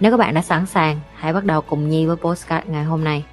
Nếu các bạn đã sẵn sàng, hãy bắt đầu cùng Nhi với postcard ngày hôm nay.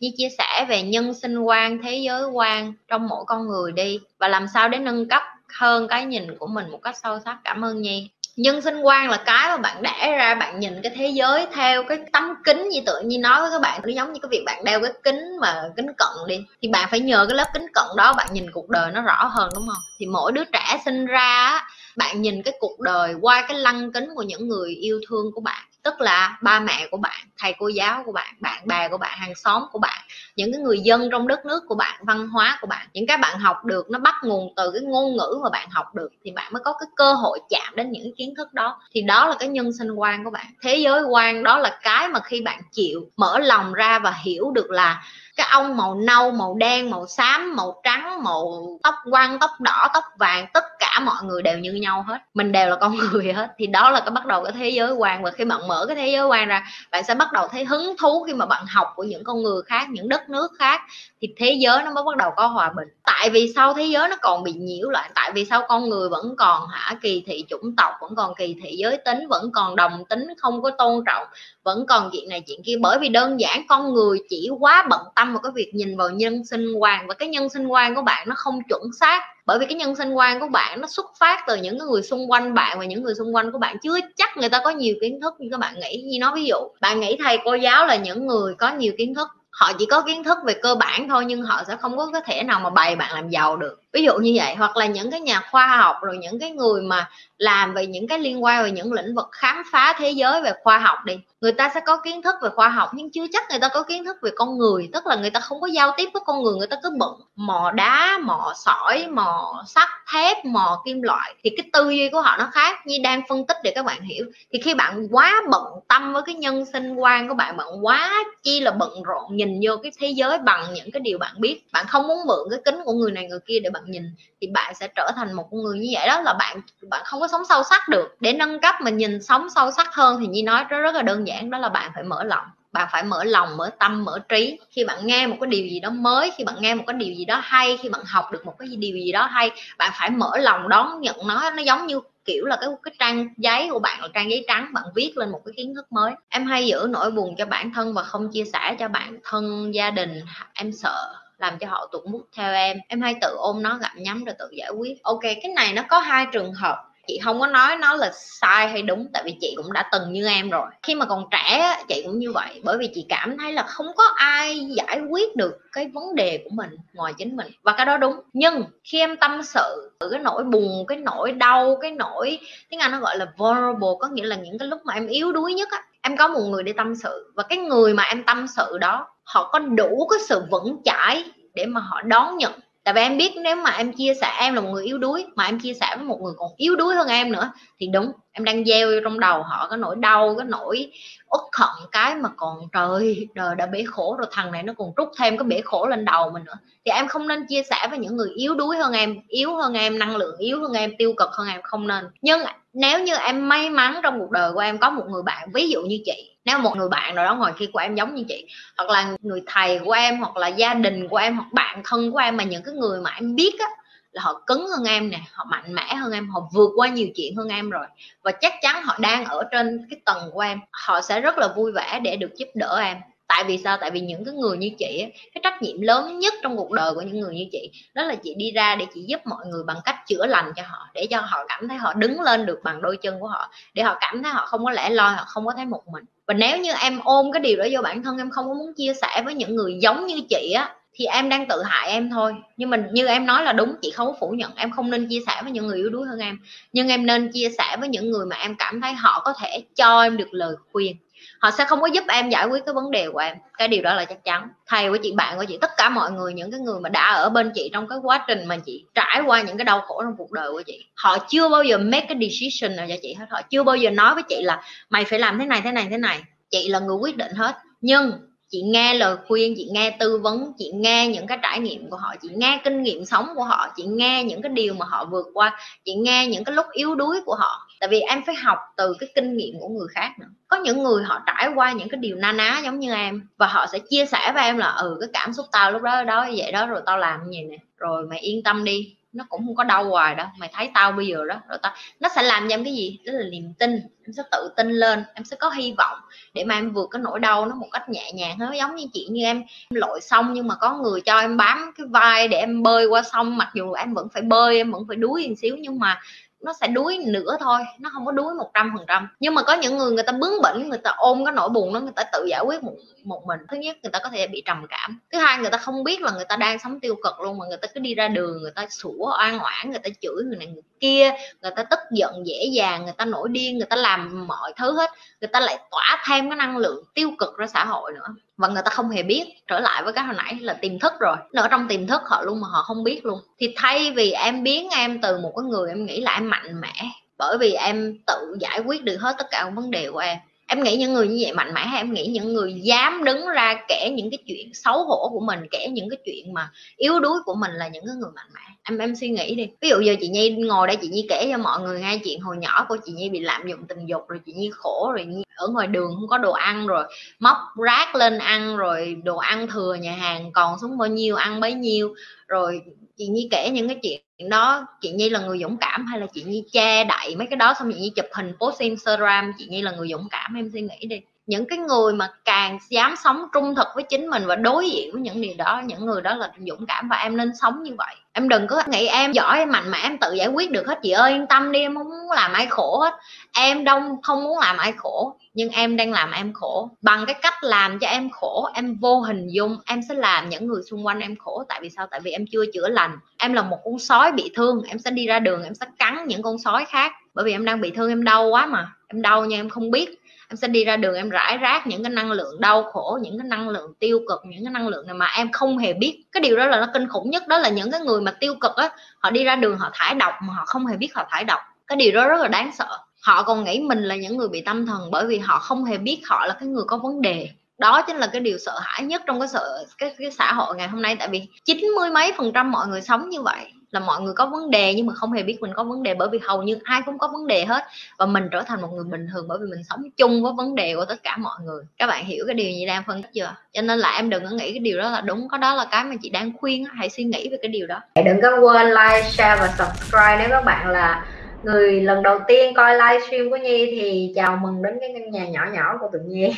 Nhi chia sẻ về nhân sinh quan, thế giới quan trong mỗi con người đi và làm sao để nâng cấp hơn cái nhìn của mình một cách sâu sắc. Cảm ơn Nhi nhân sinh quan là cái mà bạn đẻ ra, bạn nhìn cái thế giới theo cái tấm kính như tự nhiên nói với các bạn. Nó giống như cái việc bạn đeo cái kính mà kính cận đi, thì bạn phải nhờ cái lớp kính cận đó bạn nhìn cuộc đời nó rõ hơn, đúng không? Thì mỗi đứa trẻ sinh ra bạn nhìn cái cuộc đời qua cái lăng kính của những người yêu thương của bạn tức là ba mẹ của bạn, thầy cô giáo của bạn bạn bè của bạn, hàng xóm của bạn, những cái người dân trong đất nước của bạn, văn hóa của bạn, những cái bạn học được, nó bắt nguồn từ cái ngôn ngữ mà bạn học được thì bạn mới có cái cơ hội chạm đến những kiến thức đó. Thì đó là cái nhân sinh quan của bạn. Thế giới quan đó là cái mà khi bạn chịu, mở lòng ra và hiểu được là cái ông màu nâu, màu đen, màu xám, màu trắng, màu tóc quăn, tóc đỏ, tóc vàng, tất cả mọi người đều như nhau hết. Mình đều là con người hết. Thì đó là cái bắt đầu cái thế giới quan và khi bạn mở cái thế giới quan ra bạn sẽ bắt đầu thấy hứng thú khi mà bạn học của những con người khác những đất nước khác. Thì thế giới nó mới bắt đầu có hòa bình. Tại vì sao thế giới nó còn bị nhiễu loạn, tại vì sao con người vẫn còn hả kỳ thị chủng tộc vẫn còn kỳ thị giới tính vẫn còn đồng tính không có tôn trọng vẫn còn chuyện này chuyện kia. Bởi vì đơn giản con người chỉ quá bận tâm vào cái việc nhìn vào nhân sinh quan và cái nhân sinh quan của bạn nó không chuẩn xác bởi vì cái nhân sinh quan của bạn nó xuất phát từ những người xung quanh bạn và những người xung quanh của bạn. Chưa chắc người ta có nhiều kiến thức như các bạn nghĩ. Như nói ví dụ, bạn nghĩ thầy, cô giáo là những người có nhiều kiến thức. Họ chỉ có kiến thức về cơ bản thôi, nhưng họ sẽ không có thể nào mà bày bạn làm giàu được ví dụ như vậy, hoặc là những cái nhà khoa học, rồi những cái người mà làm về những cái liên quan về những lĩnh vực khám phá thế giới về khoa học đi, người ta sẽ có kiến thức về khoa học, nhưng chưa chắc người ta có kiến thức về con người, tức là người ta không có giao tiếp với con người người ta cứ bận mò đá, mò sỏi, mò sắt, thép, mò kim loại, thì cái tư duy của họ nó khác. Như đang phân tích để các bạn hiểu, thì khi bạn quá bận tâm với cái nhân sinh quan của bạn bạn quá chi là bận rộn nhìn vô cái thế giới bằng những cái điều bạn biết, bạn không muốn mượn cái kính của người này người kia để bạn nhìn thì bạn sẽ trở thành một con người như vậy đó, là bạn bạn không có sống sâu sắc được. Để nâng cấp mình nhìn sống sâu sắc hơn thì như nói rất rất là đơn giản, đó là bạn phải mở lòng, bạn phải mở lòng, mở tâm, mở trí. Khi bạn nghe một cái điều gì đó mới, khi bạn nghe một cái điều gì đó hay, khi bạn học được một cái điều gì đó hay, bạn phải mở lòng đón nhận nó. Nó giống như kiểu là cái cái trang giấy của bạn là trang giấy trắng, bạn viết lên một cái kiến thức mới. Em hay giữ nỗi buồn cho bản thân và không chia sẻ cho bạn thân, gia đình, em sợ làm cho họ tụt mút theo em. Em hay tự ôm nó gặm nhắm rồi tự giải quyết. Ok, cái này nó có hai trường hợp. Chị không có nói nó là sai hay đúng, tại vì chị cũng đã từng như em rồi. Khi mà còn trẻ chị cũng như vậy, bởi vì chị cảm thấy là không có ai giải quyết được cái vấn đề của mình ngoài chính mình. Và cái đó đúng, nhưng khi em tâm sự cái nỗi buồn, cái nỗi đau, cái nỗi, tiếng anh nó gọi là vulnerable, có nghĩa là những cái lúc mà em yếu đuối nhất á, em có một người để tâm sự. Và cái người mà em tâm sự đó họ có đủ cái sự vững chãi để mà họ đón nhận. Tại vì em biết nếu mà em chia sẻ, em là một người yếu đuối, mà em chia sẻ với một người còn yếu đuối hơn em nữa, thì đúng, em đang gieo trong đầu họ cái nỗi đau, cái nỗi uất hận cái mà còn trời, đời đã bể khổ rồi, thằng này nó còn trút thêm cái bể khổ lên đầu mình nữa. Thì em không nên chia sẻ với những người yếu đuối hơn em, yếu hơn em, năng lượng yếu hơn em, tiêu cực hơn em, không nên. Nhưng nếu như em may mắn trong cuộc đời của em có một người bạn, ví dụ như chị, nếu một người bạn nào đó ngoài kia của em giống như chị, hoặc là người thầy của em, hoặc là gia đình của em, hoặc bạn thân của em mà những cái người mà em biết á là họ cứng hơn em nè, họ mạnh mẽ hơn em, họ vượt qua nhiều chuyện hơn em rồi. Và chắc chắn họ đang ở trên cái tầng của em, họ sẽ rất là vui vẻ để được giúp đỡ em. Tại vì sao? Tại vì những cái người như chị cái trách nhiệm lớn nhất trong cuộc đời của những người như chị, đó là chị đi ra để chị giúp mọi người bằng cách chữa lành cho họ, để cho họ cảm thấy họ đứng lên được bằng đôi chân của họ, để họ cảm thấy họ không có lẻ loi, họ không có thấy một mình. Và nếu như em ôm cái điều đó vô bản thân, em không có muốn chia sẻ với những người giống như chị á thì em đang tự hại em thôi. Nhưng mình như em nói là đúng, chị không có phủ nhận. Em không nên chia sẻ với những người yếu đuối hơn em. Nhưng em nên chia sẻ với những người mà em cảm thấy họ có thể cho em được lời khuyên. Họ sẽ không có giúp em giải quyết cái vấn đề của em. Cái điều đó là chắc chắn. Thầy của chị, bạn của chị, tất cả mọi người, những cái người mà đã ở bên chị trong cái quá trình mà chị trải qua những cái đau khổ trong cuộc đời của chị, họ chưa bao giờ make cái decision nào cho chị hết. Họ chưa bao giờ nói với chị là mày phải làm thế này thế này thế này. Chị là người quyết định hết. Nhưng chị nghe lời khuyên, chị nghe tư vấn, chị nghe những cái trải nghiệm của họ, chị nghe kinh nghiệm sống của họ, chị nghe những cái điều mà họ vượt qua, chị nghe những cái lúc yếu đuối của họ. Tại vì em phải học từ cái kinh nghiệm của người khác nữa. Có những người họ trải qua những cái điều na ná giống như em, và họ sẽ chia sẻ với em là ừ cái cảm xúc tao lúc đó đó, vậy đó, rồi tao làm như vậy nè, rồi mày yên tâm đi nó cũng không có đau hoài đâu mày thấy tao bây giờ đó rồi tao nó sẽ làm cho em cái gì? Đó là niềm tin em sẽ tự tin lên em sẽ có hy vọng để mà em vượt cái nỗi đau nó một cách nhẹ nhàng hơn. Giống như chị như em, em lội sông nhưng mà có người cho em bám cái vai để em bơi qua sông mặc dù em vẫn phải bơi em vẫn phải đuối một xíu nhưng mà nó sẽ đuối nữa thôi, nó không có đuối một trăm phần trăm. Nhưng mà có những người người ta bướng bỉnh, người ta ôm cái nỗi buồn đó, người ta tự giải quyết một một mình. Thứ nhất, người ta có thể bị trầm cảm. Thứ hai, người ta không biết là người ta đang sống tiêu cực luôn mà người ta cứ đi ra đường, người ta sủa, oan oản người ta chửi người này, người kia, người ta tức giận dễ dàng, người ta nổi điên, người ta làm mọi thứ hết, người ta lại tỏa thêm cái năng lượng tiêu cực ra xã hội nữa. Và người ta không hề biết, trở lại với cái hồi nãy là tiềm thức rồi. Nó ở trong tiềm thức họ luôn mà họ không biết luôn. Thì thay vì em biến em từ một cái người em nghĩ là em mạnh mẽ, bởi vì em tự giải quyết được hết tất cả vấn đề của em em nghĩ những người như vậy mạnh mẽ hay em nghĩ những người dám đứng ra kể những cái chuyện xấu hổ của mình, kể những cái chuyện mà yếu đuối của mình là những cái người mạnh mẽ? Em em suy nghĩ đi. Ví dụ giờ chị nhi ngồi đây chị nhi kể cho mọi người nghe chuyện hồi nhỏ của chị nhi bị lạm dụng tình dục, rồi chị nhi khổ, rồi nhi ở ngoài đường không có đồ ăn, rồi móc rác lên ăn, rồi đồ ăn thừa nhà hàng còn xuống bao nhiêu, ăn bấy nhiêu, rồi chị nhi kể những cái chuyện đó, chị nhi là người dũng cảm hay là chị nhi che đậy mấy cái đó, xong chị nhi chụp hình post instagram, chị nhi là người dũng cảm, em suy nghĩ đi những cái người mà càng dám sống trung thực với chính mình và đối diện với những điều đó, những người đó là dũng cảm và em nên sống như vậy. Em đừng có nghĩ em giỏi, em mạnh mẽ, em tự giải quyết được hết. Chị ơi, yên tâm đi, em không muốn làm ai khổ hết. Em đông, không muốn làm ai khổ, nhưng em đang làm em khổ. Bằng cái cách làm cho em khổ, em vô hình dung, em sẽ làm những người xung quanh em khổ. Tại vì sao? Tại vì em chưa chữa lành. Em là một con sói bị thương, em sẽ đi ra đường, em sẽ cắn những con sói khác. Bởi vì em đang bị thương, em đau quá mà. Em đau nhưng em không biết em sẽ đi ra đường em rải rác những cái năng lượng đau khổ những cái năng lượng tiêu cực những cái năng lượng này mà em không hề biết. Cái điều đó là nó kinh khủng nhất đó là những cái người mà tiêu cực á họ đi ra đường họ thải độc mà họ không hề biết họ thải độc. Cái điều đó rất là đáng sợ. Họ còn nghĩ mình là những người bị tâm thần bởi vì họ không hề biết họ là cái người có vấn đề. Đó chính là cái điều sợ hãi nhất trong cái sợ cái, cái xã hội ngày hôm nay. Tại vì chín mươi mấy phần trăm mọi người sống như vậy là mọi người có vấn đề nhưng mà không hề biết mình có vấn đề bởi vì hầu như ai cũng có vấn đề hết. Và mình trở thành một người bình thường bởi vì mình sống chung với vấn đề của tất cả mọi người. Các bạn hiểu cái điều gì đang phân tích chưa? Cho nên là em đừng có nghĩ cái điều đó là đúng, có đó là cái mà chị đang khuyên hãy suy nghĩ về cái điều đó. Dạ, đừng có quên like, share và subscribe nếu các bạn là người lần đầu tiên coi livestream của Nhi thì chào mừng đến cái căn nhà nhỏ nhỏ của tụi Nhi.